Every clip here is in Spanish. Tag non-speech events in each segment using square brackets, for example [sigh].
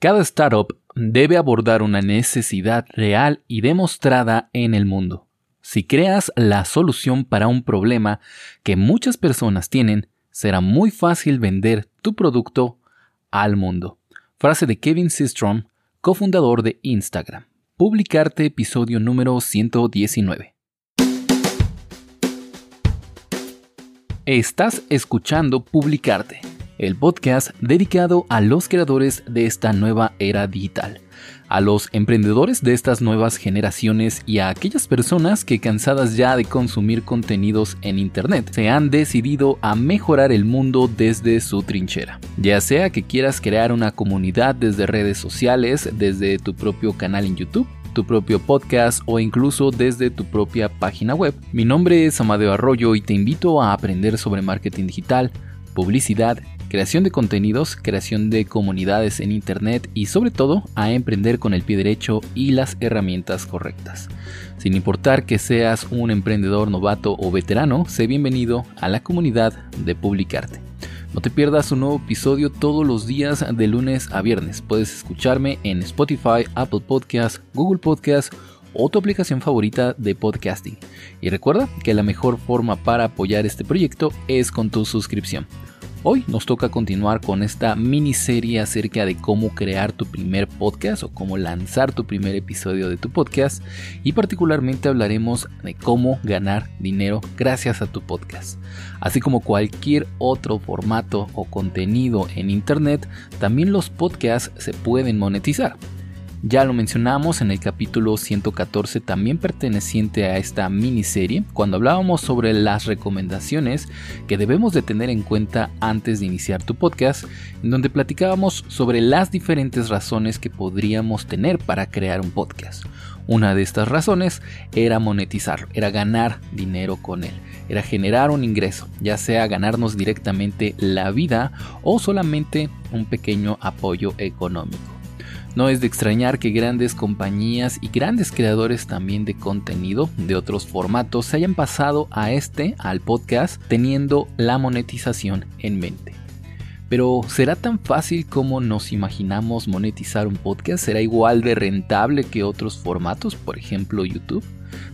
Cada startup debe abordar una necesidad real y demostrada en el mundo. Si creas la solución para un problema que muchas personas tienen, será muy fácil vender tu producto al mundo. Frase de Kevin Systrom, cofundador de Instagram. Publicarte episodio número 119. Estás escuchando Publicarte el podcast dedicado a los creadores de esta nueva era digital, a los emprendedores de estas nuevas generaciones y a aquellas personas que cansadas ya de consumir contenidos en Internet se han decidido a mejorar el mundo desde su trinchera. Ya sea que quieras crear una comunidad desde redes sociales, desde tu propio canal en YouTube, tu propio podcast o incluso desde tu propia página web. Mi nombre es Amadeo Arroyo y te invito a aprender sobre marketing digital, publicidad, creación de contenidos, creación de comunidades en Internet y sobre todo a emprender con el pie derecho y las herramientas correctas. Sin importar que seas un emprendedor novato o veterano, sé bienvenido a la comunidad de Publicarte. No te pierdas un nuevo episodio todos los días de lunes a viernes. Puedes escucharme en Spotify, Apple Podcasts, Google Podcasts o tu aplicación favorita de podcasting. Y recuerda que la mejor forma para apoyar este proyecto es con tu suscripción. Hoy nos toca continuar con esta miniserie acerca de cómo crear tu primer podcast o cómo lanzar tu primer episodio de tu podcast y particularmente hablaremos de cómo ganar dinero gracias a tu podcast. Así como cualquier otro formato o contenido en internet, también los podcasts se pueden monetizar. Ya lo mencionamos en el capítulo 114 también perteneciente a esta miniserie cuando hablábamos sobre las recomendaciones que debemos de tener en cuenta antes de iniciar tu podcast, en donde platicábamos sobre las diferentes razones que podríamos tener para crear un podcast. Una de estas razones era monetizarlo, era ganar dinero con él, era generar un ingreso, ya sea ganarnos directamente la vida o solamente un pequeño apoyo económico. No es de extrañar que grandes compañías y grandes creadores también de contenido de otros formatos se hayan pasado a este, al podcast, teniendo la monetización en mente. Pero ¿será tan fácil como nos imaginamos monetizar un podcast? ¿Será igual de rentable que otros formatos, por ejemplo YouTube?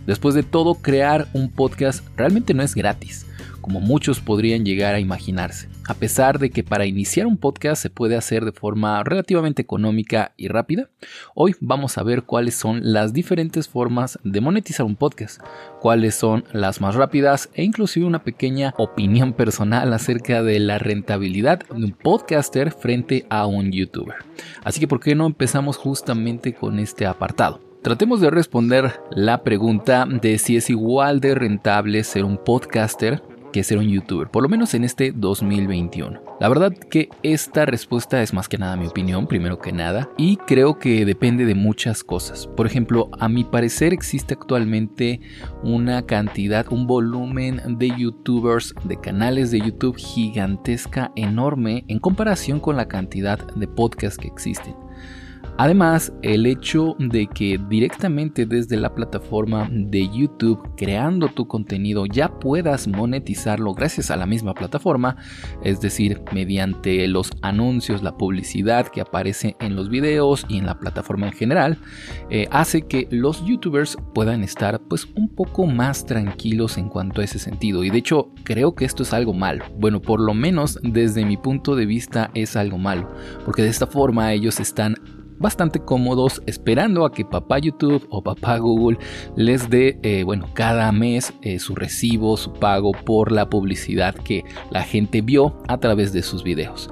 Después de todo, crear un podcast realmente no es gratis como muchos podrían llegar a imaginarse. A pesar de que para iniciar un podcast se puede hacer de forma relativamente económica y rápida, hoy vamos a ver cuáles son las diferentes formas de monetizar un podcast, cuáles son las más rápidas e inclusive una pequeña opinión personal acerca de la rentabilidad de un podcaster frente a un youtuber. Así que ¿por qué no empezamos justamente con este apartado? Tratemos de responder la pregunta de si es igual de rentable ser un podcaster que ser un youtuber, por lo menos en este 2021. La verdad que esta respuesta es más que nada mi opinión, primero que nada, y creo que depende de muchas cosas. Por ejemplo, a mi parecer existe actualmente una cantidad, un volumen de youtubers, de canales de YouTube gigantesca, enorme, en comparación con la cantidad de podcasts que existen. Además, el hecho de que directamente desde la plataforma de YouTube, creando tu contenido, ya puedas monetizarlo gracias a la misma plataforma, es decir, mediante los anuncios, la publicidad que aparece en los videos y en la plataforma en general, eh, hace que los youtubers puedan estar pues un poco más tranquilos en cuanto a ese sentido. Y de hecho, creo que esto es algo malo. Bueno, por lo menos desde mi punto de vista es algo malo, porque de esta forma ellos están bastante cómodos esperando a que papá YouTube o papá Google les dé, eh, bueno, cada mes eh, su recibo, su pago por la publicidad que la gente vio a través de sus videos.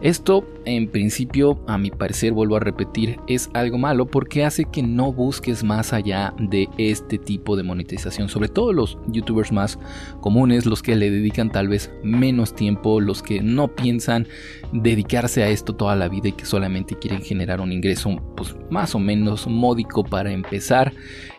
Esto, en principio, a mi parecer, vuelvo a repetir, es algo malo porque hace que no busques más allá de este tipo de monetización, sobre todo los youtubers más comunes, los que le dedican tal vez menos tiempo, los que no piensan dedicarse a esto toda la vida y que solamente quieren generar un ingreso pues, más o menos módico para empezar,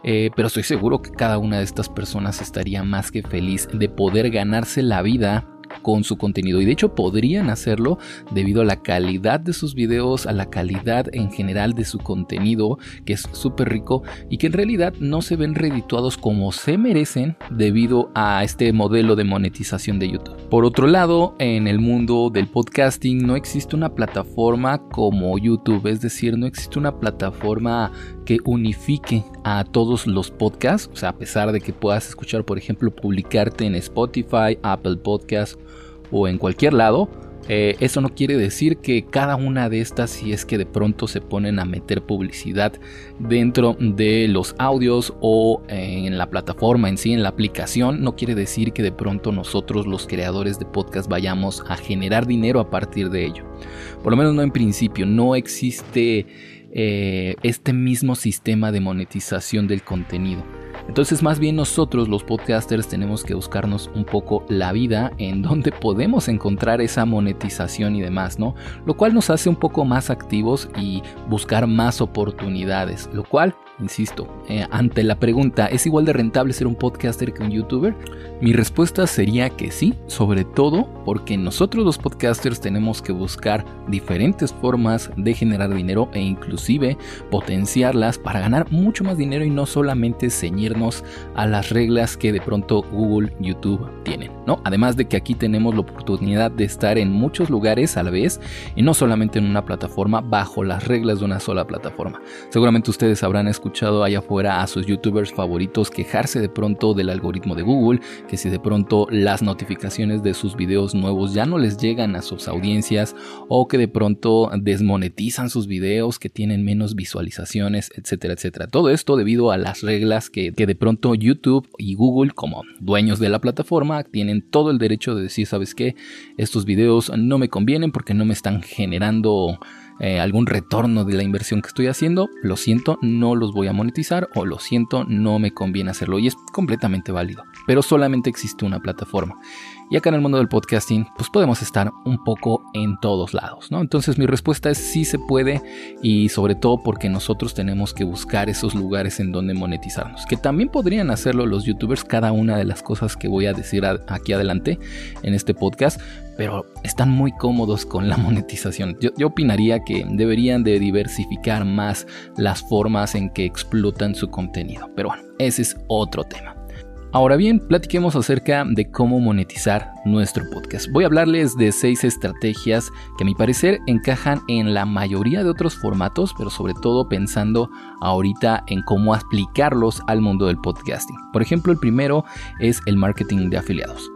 eh, pero estoy seguro que cada una de estas personas estaría más que feliz de poder ganarse la vida con su contenido y de hecho podrían hacerlo debido a la calidad de sus videos, a la calidad en general de su contenido que es súper rico y que en realidad no se ven redituados como se merecen debido a este modelo de monetización de YouTube. Por otro lado, en el mundo del podcasting no existe una plataforma como YouTube, es decir, no existe una plataforma que unifique a todos los podcasts, o sea, a pesar de que puedas escuchar, por ejemplo, publicarte en Spotify, Apple Podcasts o en cualquier lado, eh, eso no quiere decir que cada una de estas, si es que de pronto se ponen a meter publicidad dentro de los audios o en la plataforma en sí, en la aplicación, no quiere decir que de pronto nosotros los creadores de podcast vayamos a generar dinero a partir de ello. Por lo menos no en principio, no existe eh, este mismo sistema de monetización del contenido. Entonces más bien nosotros los podcasters tenemos que buscarnos un poco la vida en [laughs] donde podemos encontrar esa monetización y demás, ¿no? Lo cual nos hace un poco más activos y buscar más oportunidades, lo cual Insisto, eh, ante la pregunta, ¿es igual de rentable ser un podcaster que un youtuber? Mi respuesta sería que sí, sobre todo porque nosotros los podcasters tenemos que buscar diferentes formas de generar dinero e inclusive potenciarlas para ganar mucho más dinero y no solamente ceñirnos a las reglas que de pronto Google, YouTube tienen, ¿no? Además de que aquí tenemos la oportunidad de estar en muchos lugares a la vez y no solamente en una plataforma bajo las reglas de una sola plataforma. Seguramente ustedes habrán escuchado escuchado allá afuera a sus youtubers favoritos quejarse de pronto del algoritmo de Google, que si de pronto las notificaciones de sus videos nuevos ya no les llegan a sus audiencias o que de pronto desmonetizan sus videos que tienen menos visualizaciones, etcétera, etcétera. Todo esto debido a las reglas que, que de pronto YouTube y Google como dueños de la plataforma tienen todo el derecho de decir, ¿sabes qué? Estos videos no me convienen porque no me están generando eh, algún retorno de la inversión que estoy haciendo, lo siento, no los voy a monetizar o lo siento, no me conviene hacerlo y es completamente válido. Pero solamente existe una plataforma. Y acá en el mundo del podcasting, pues podemos estar un poco en todos lados, ¿no? Entonces mi respuesta es sí se puede y sobre todo porque nosotros tenemos que buscar esos lugares en donde monetizarnos. Que también podrían hacerlo los youtubers cada una de las cosas que voy a decir aquí adelante en este podcast, pero están muy cómodos con la [laughs] monetización. Yo, opinaría que deberían de diversificar más las formas en que explotan su contenido. Pero bueno, ese es otro tema. Ahora bien, platiquemos acerca de cómo monetizar nuestro podcast. Voy a hablarles de seis estrategias que a mi parecer encajan en la mayoría de otros formatos, pero sobre todo pensando ahorita en cómo aplicarlos al mundo del podcasting. Por ejemplo, el primero es el marketing de afiliados.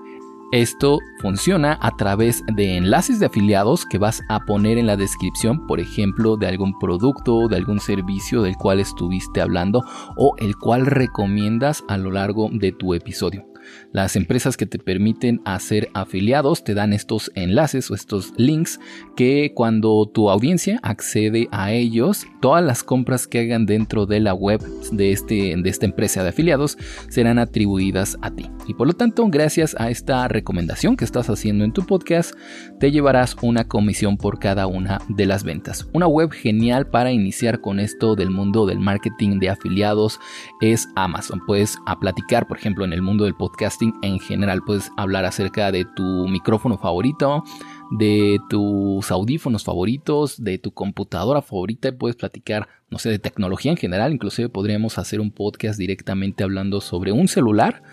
Esto funciona a través de enlaces de afiliados que vas a poner en la descripción, por ejemplo, de algún producto, de algún servicio del cual estuviste hablando o el cual recomiendas a lo largo de tu episodio. Las empresas que te permiten hacer afiliados te dan estos enlaces o estos links que cuando tu audiencia accede a ellos, todas las compras que hagan dentro de la web de, este, de esta empresa de afiliados serán atribuidas a ti. Y por lo tanto, gracias a esta recomendación que estás haciendo en tu podcast, te llevarás una comisión por cada una de las ventas. Una web genial para iniciar con esto del mundo del marketing de afiliados es Amazon. Puedes a platicar, por ejemplo, en el mundo del podcasting en general. Puedes hablar acerca de tu micrófono favorito, de tus audífonos favoritos, de tu computadora favorita. Puedes platicar, no sé, de tecnología en general. Inclusive podríamos hacer un podcast directamente hablando sobre un celular.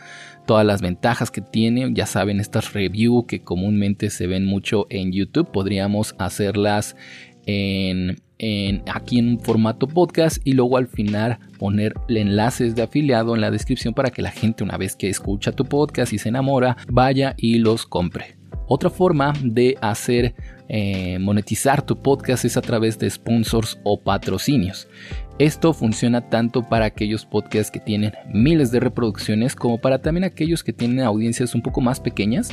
Todas las ventajas que tiene, ya saben, estas reviews que comúnmente se ven mucho en YouTube, podríamos hacerlas en aquí en un formato podcast y luego al final poner enlaces de afiliado en la descripción para que la gente una vez que escucha tu podcast y se enamora vaya y los compre. Otra forma de hacer eh, monetizar tu podcast es a través de sponsors o patrocinios. Esto funciona tanto para aquellos podcasts que tienen miles de reproducciones como para también aquellos que tienen audiencias un poco más pequeñas,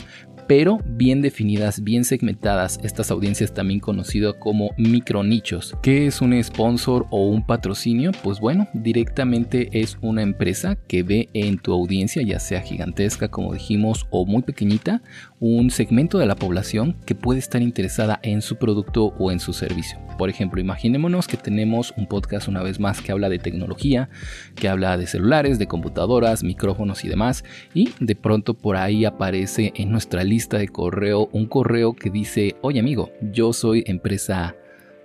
pero bien definidas, bien segmentadas, estas audiencias también conocidas como micronichos. ¿Qué es un sponsor o un patrocinio? Pues bueno, directamente es una empresa que ve en tu audiencia, ya sea gigantesca como dijimos o muy pequeñita, un segmento de la población que puede estar interesada en su producto o en su servicio. Por ejemplo, imaginémonos que tenemos un podcast una vez más que habla de tecnología, que habla de celulares, de computadoras, micrófonos y demás, y de pronto por ahí aparece en nuestra lista de correo un correo que dice, oye amigo, yo soy empresa,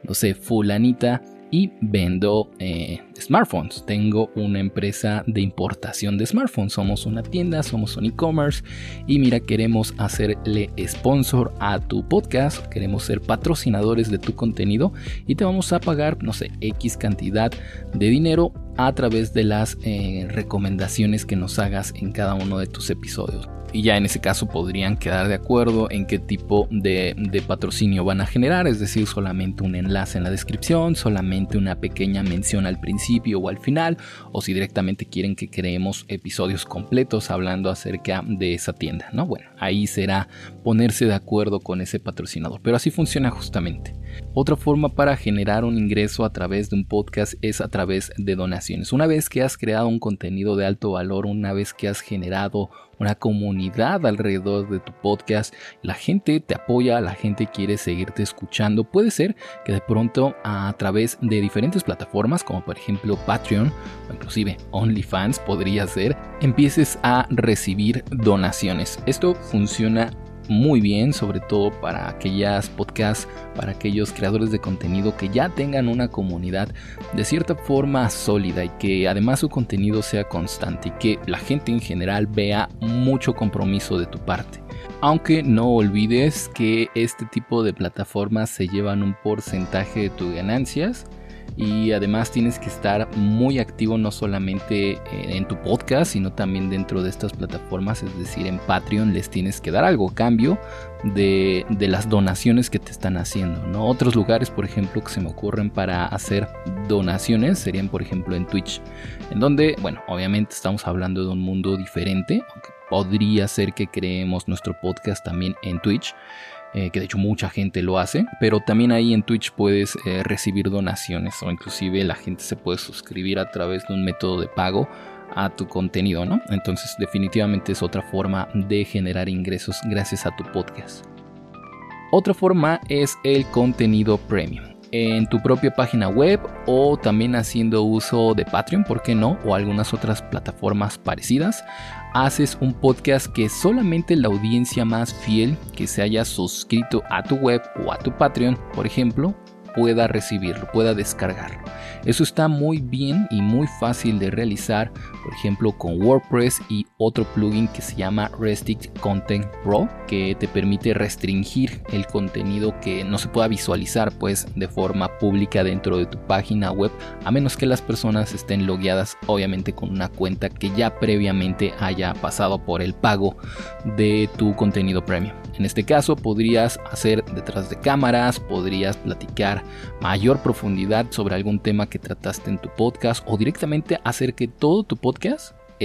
no sé, fulanita y vendo eh, smartphones. Tengo una empresa de importación de smartphones. Somos una tienda, somos un e-commerce. Y mira, queremos hacerle sponsor a tu podcast, queremos ser patrocinadores de tu contenido. Y te vamos a pagar, no sé, X cantidad de dinero a través de las eh, recomendaciones que nos hagas en cada uno de tus episodios. Y ya en ese caso podrían quedar de acuerdo en qué tipo de, patrocinio van a generar, es decir, solamente un enlace en la descripción, solamente una pequeña mención al principio o al final, o si directamente quieren que creemos episodios completos hablando acerca de esa tienda, ¿no? Bueno, ahí será ponerse de acuerdo con ese patrocinador, pero así funciona justamente. Otra forma para generar un ingreso a través de un podcast es a través de donaciones. Una vez que has creado un contenido de alto valor, una vez que has generado una comunidad alrededor de tu podcast, la gente te apoya, la gente quiere seguirte escuchando. Puede ser que de pronto a través de diferentes plataformas como por ejemplo Patreon o inclusive OnlyFans podría ser, empieces a recibir donaciones. Esto funciona muy bien, sobre todo para aquellas podcasts, para aquellos creadores de contenido que ya tengan una comunidad de cierta forma sólida y que además su contenido sea constante y que la gente en general vea mucho compromiso de tu parte. Aunque no olvides que este tipo de plataformas se llevan un porcentaje de tus ganancias y además tienes que estar muy activo no solamente en tu podcast, sino también dentro de estas plataformas, es decir, en Patreon les tienes que dar algo cambio de, las donaciones que te están haciendo. ¿no? Otros lugares, por ejemplo, que se me ocurren para hacer donaciones serían, por ejemplo, en Twitch, en donde, bueno, obviamente estamos hablando de un mundo diferente, aunque podría ser que creemos nuestro podcast también en Twitch. Eh, que de hecho mucha gente lo hace, pero también ahí en Twitch puedes eh, recibir donaciones o inclusive la gente se puede suscribir a través de un método de pago a tu contenido, ¿no? Entonces definitivamente es otra forma de generar ingresos gracias a tu podcast. Otra forma es el contenido premium en tu propia página web o también haciendo uso de Patreon, ¿por qué no? O algunas otras plataformas parecidas. Haces un podcast que solamente la audiencia más fiel que se haya suscrito a tu web o a tu Patreon, por ejemplo, pueda recibirlo, pueda descargarlo. Eso está muy bien y muy fácil de realizar, por ejemplo, con WordPress y otro plugin que se llama Restrict Content Pro, que te permite restringir el contenido que no se pueda visualizar pues de forma pública dentro de tu página web, a menos que las personas estén logueadas obviamente con una cuenta que ya previamente haya pasado por el pago de tu contenido premium. En este caso podrías hacer detrás de cámaras, podrías platicar mayor profundidad sobre algún tema que trataste en tu podcast o directamente hacer que todo tu podcast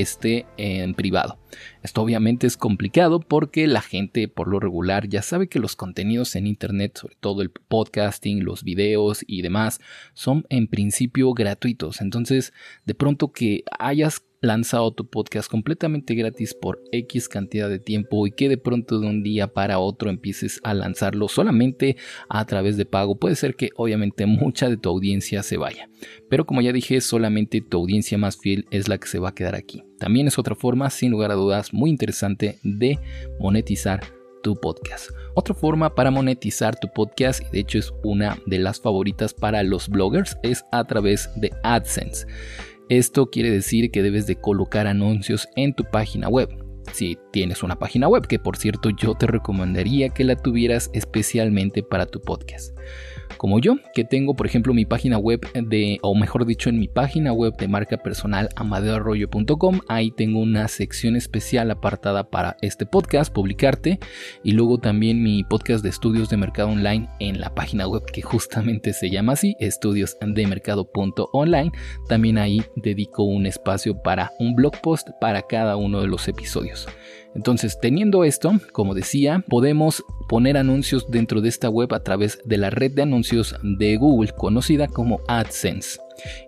esté en privado. Esto obviamente es complicado porque la gente por lo regular ya sabe que los contenidos en internet, sobre todo el podcasting, los videos y demás, son en principio gratuitos. Entonces, de pronto que hayas lanzado tu podcast completamente gratis por X cantidad de tiempo y que de pronto de un día para otro empieces a lanzarlo solamente a través de pago, puede ser que obviamente mucha de tu audiencia se vaya. Pero como ya dije, solamente tu audiencia más fiel es la que se va a quedar aquí. También es otra forma, sin lugar a dudas, muy interesante de monetizar tu podcast. Otra forma para monetizar tu podcast, y de hecho es una de las favoritas para los bloggers, es a través de AdSense. Esto quiere decir que debes de colocar anuncios en tu página web. Si tienes una página web, que por cierto yo te recomendaría que la tuvieras especialmente para tu podcast como yo, que tengo por ejemplo mi página web de, o mejor dicho en mi página web de marca personal amadeoarroyo.com, ahí tengo una sección especial apartada para este podcast, publicarte, y luego también mi podcast de estudios de mercado online en la página web que justamente se llama así, estudiosdemercado.online, también ahí dedico un espacio para un blog post para cada uno de los episodios. Entonces, teniendo esto, como decía, podemos poner anuncios dentro de esta web a través de la red de anuncios de Google conocida como AdSense.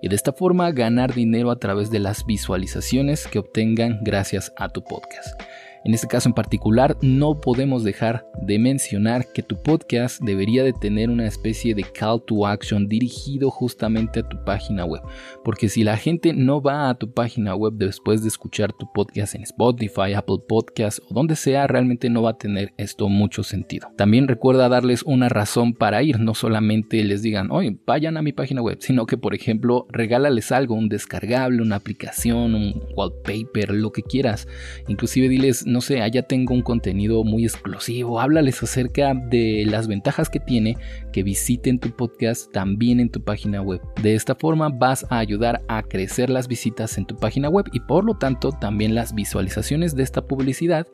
Y de esta forma ganar dinero a través de las visualizaciones que obtengan gracias a tu podcast. En este caso en particular, no podemos dejar de mencionar que tu podcast debería de tener una especie de call to action dirigido justamente a tu página web. Porque si la gente no va a tu página web después de escuchar tu podcast en Spotify, Apple Podcasts o donde sea, realmente no va a tener esto mucho sentido. También recuerda darles una razón para ir, no solamente les digan, oye, vayan a mi página web, sino que por ejemplo regálales algo, un descargable, una aplicación, un wallpaper, lo que quieras. Inclusive diles, no sé, allá tengo un contenido muy exclusivo, háblales acerca de las ventajas que tiene que visiten tu podcast también en tu página web. De esta forma vas a ayudar a crecer las visitas en tu página web y por lo tanto también las visualizaciones de esta publicidad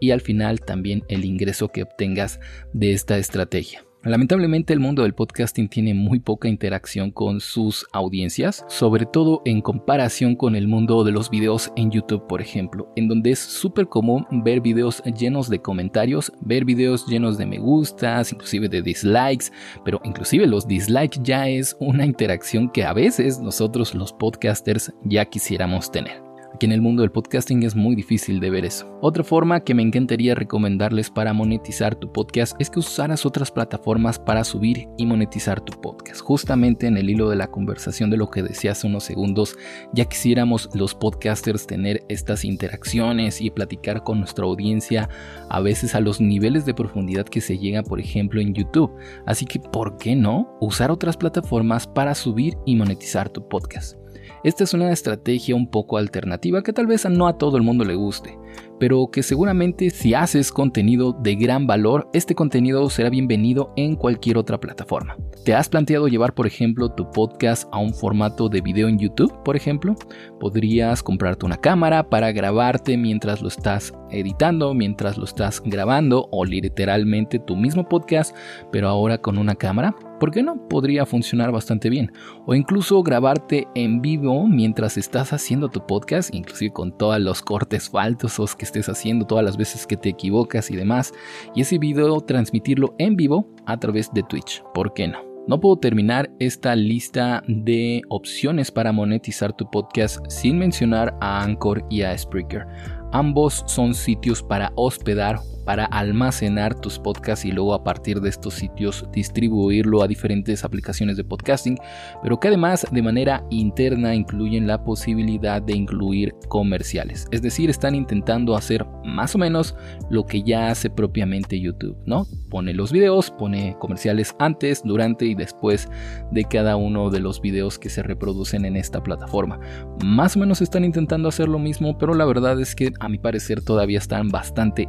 y al final también el ingreso que obtengas de esta estrategia. Lamentablemente el mundo del podcasting tiene muy poca interacción con sus audiencias, sobre todo en comparación con el mundo de los videos en YouTube, por ejemplo, en donde es súper común ver videos llenos de comentarios, ver videos llenos de me gustas, inclusive de dislikes, pero inclusive los dislikes ya es una interacción que a veces nosotros los podcasters ya quisiéramos tener. Aquí en el mundo del podcasting es muy difícil de ver eso. Otra forma que me encantaría recomendarles para monetizar tu podcast es que usaras otras plataformas para subir y monetizar tu podcast. Justamente en el hilo de la conversación de lo que decía hace unos segundos, ya quisiéramos los podcasters tener estas interacciones y platicar con nuestra audiencia a veces a los niveles de profundidad que se llega, por ejemplo, en YouTube. Así que, ¿por qué no usar otras plataformas para subir y monetizar tu podcast? Esta es una estrategia un poco alternativa que tal vez no a todo el mundo le guste, pero que seguramente si haces contenido de gran valor, este contenido será bienvenido en cualquier otra plataforma. ¿Te has planteado llevar, por ejemplo, tu podcast a un formato de video en YouTube, por ejemplo? Podrías comprarte una cámara para grabarte mientras lo estás editando, mientras lo estás grabando o literalmente tu mismo podcast, pero ahora con una cámara. ¿Por qué no? Podría funcionar bastante bien. O incluso grabarte en vivo mientras estás haciendo tu podcast, inclusive con todos los cortes faltosos que estés haciendo, todas las veces que te equivocas y demás. Y ese video transmitirlo en vivo a través de Twitch. ¿Por qué no? No puedo terminar esta lista de opciones para monetizar tu podcast sin mencionar a Anchor y a Spreaker. Ambos son sitios para hospedar para almacenar tus podcasts y luego a partir de estos sitios distribuirlo a diferentes aplicaciones de podcasting, pero que además de manera interna incluyen la posibilidad de incluir comerciales. Es decir, están intentando hacer más o menos lo que ya hace propiamente YouTube, ¿no? Pone los videos, pone comerciales antes, durante y después de cada uno de los videos que se reproducen en esta plataforma. Más o menos están intentando hacer lo mismo, pero la verdad es que a mi parecer todavía están bastante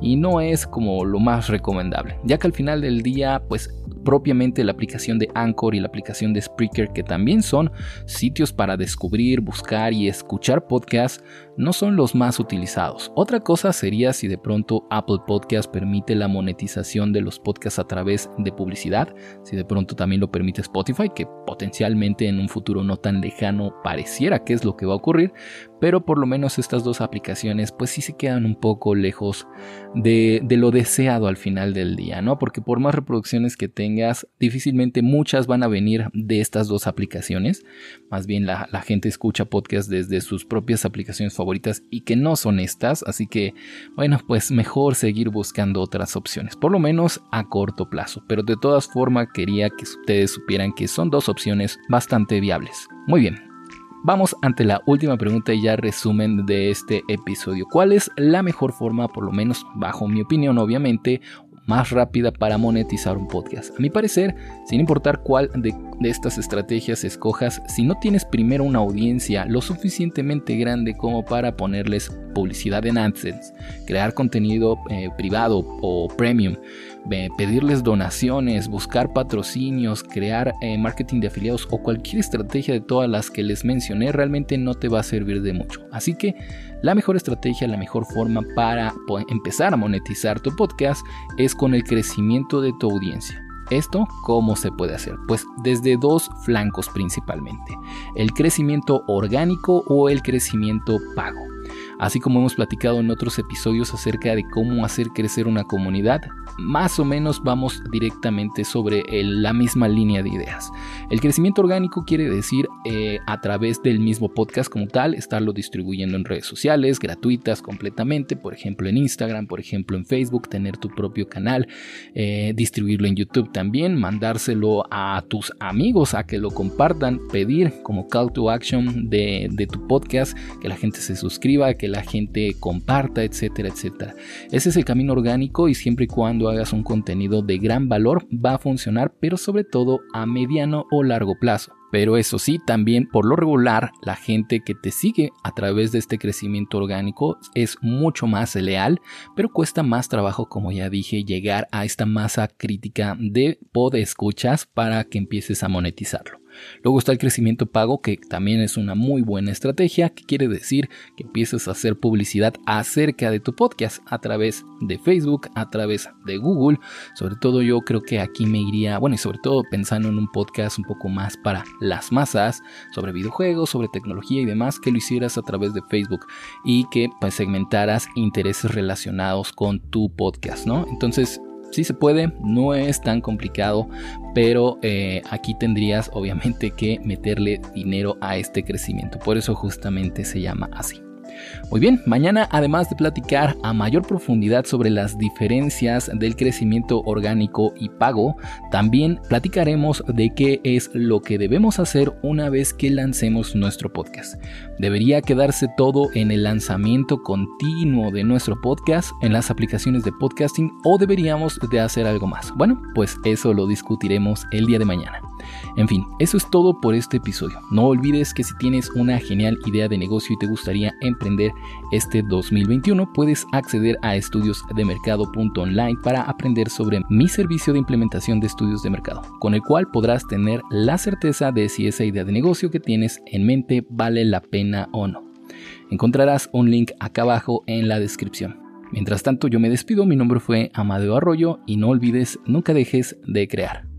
y no es como lo más recomendable, ya que al final del día pues propiamente la aplicación de Anchor y la aplicación de Spreaker, que también son sitios para descubrir, buscar y escuchar podcasts, no son los más utilizados. Otra cosa sería si de pronto Apple Podcast permite la monetización de los podcasts a través de publicidad, si de pronto también lo permite Spotify, que potencialmente en un futuro no tan lejano pareciera que es lo que va a ocurrir, pero por lo menos estas dos aplicaciones pues sí se quedan un poco lejos de, lo deseado al final del día, ¿no? Porque por más reproducciones que tengas, difícilmente muchas van a venir de estas dos aplicaciones, más bien la, la gente escucha podcasts desde sus propias aplicaciones favoritas y que no son estas, así que bueno, pues mejor seguir buscando otras opciones, por lo menos a corto plazo, pero de todas formas quería que ustedes supieran que son dos opciones bastante viables. Muy bien, Vamos ante la última pregunta y ya resumen de este episodio. ¿Cuál es la mejor forma, por lo menos bajo mi opinión obviamente, más rápida para monetizar un podcast? A mi parecer, sin importar cuál de, estas estrategias escojas, si no tienes primero una audiencia lo suficientemente grande como para ponerles publicidad en AdSense, crear contenido eh, privado o premium, pedirles donaciones, buscar patrocinios, crear eh, marketing de afiliados o cualquier estrategia de todas las que les mencioné realmente no te va a servir de mucho. Así que la mejor estrategia, la mejor forma para empezar a monetizar tu podcast es con el crecimiento de tu audiencia. ¿Esto cómo se puede hacer? Pues desde dos flancos principalmente, el crecimiento orgánico o el crecimiento pago. Así como hemos platicado en otros episodios acerca de cómo hacer crecer una comunidad, más o menos vamos directamente sobre la misma línea de ideas. El crecimiento orgánico quiere decir eh, a través del mismo podcast como tal, estarlo distribuyendo en redes sociales gratuitas completamente, por ejemplo en Instagram, por ejemplo en Facebook, tener tu propio canal, eh, distribuirlo en YouTube también, mandárselo a tus amigos a que lo compartan, pedir como call to action de, de tu podcast, que la gente se suscriba, que la gente comparta, etcétera, etcétera. Ese es el camino orgánico y siempre y cuando hagas un contenido de gran valor va a funcionar, pero sobre todo a mediano o largo plazo. Pero eso sí, también por lo regular, la gente que te sigue a través de este crecimiento orgánico es mucho más leal, pero cuesta más trabajo, como ya dije, llegar a esta masa crítica de pod escuchas para que empieces a monetizarlo. Luego está el crecimiento pago, que también es una muy buena estrategia, que quiere decir que empieces a hacer publicidad acerca de tu podcast a través de Facebook, a través de Google. Sobre todo yo creo que aquí me iría, bueno, y sobre todo pensando en un podcast un poco más para las masas, sobre videojuegos, sobre tecnología y demás, que lo hicieras a través de Facebook y que pues, segmentaras intereses relacionados con tu podcast, ¿no? Entonces, Sí se puede, no es tan complicado, pero eh, aquí tendrías obviamente que meterle dinero a este crecimiento. Por eso justamente se llama así. Muy bien, mañana además de platicar a mayor profundidad sobre las diferencias del crecimiento orgánico y pago, también platicaremos de qué es lo que debemos hacer una vez que lancemos nuestro podcast. ¿Debería quedarse todo en el lanzamiento continuo de nuestro podcast en las aplicaciones de podcasting o deberíamos de hacer algo más? Bueno, pues eso lo discutiremos el día de mañana. En fin, eso es todo por este episodio. No olvides que si tienes una genial idea de negocio y te gustaría emprender este 2021, puedes acceder a estudiosdemercado.online para aprender sobre mi servicio de implementación de estudios de mercado, con el cual podrás tener la certeza de si esa idea de negocio que tienes en mente vale la pena o no. Encontrarás un link acá abajo en la descripción. Mientras tanto, yo me despido, mi nombre fue Amadeo Arroyo y no olvides, nunca dejes de crear.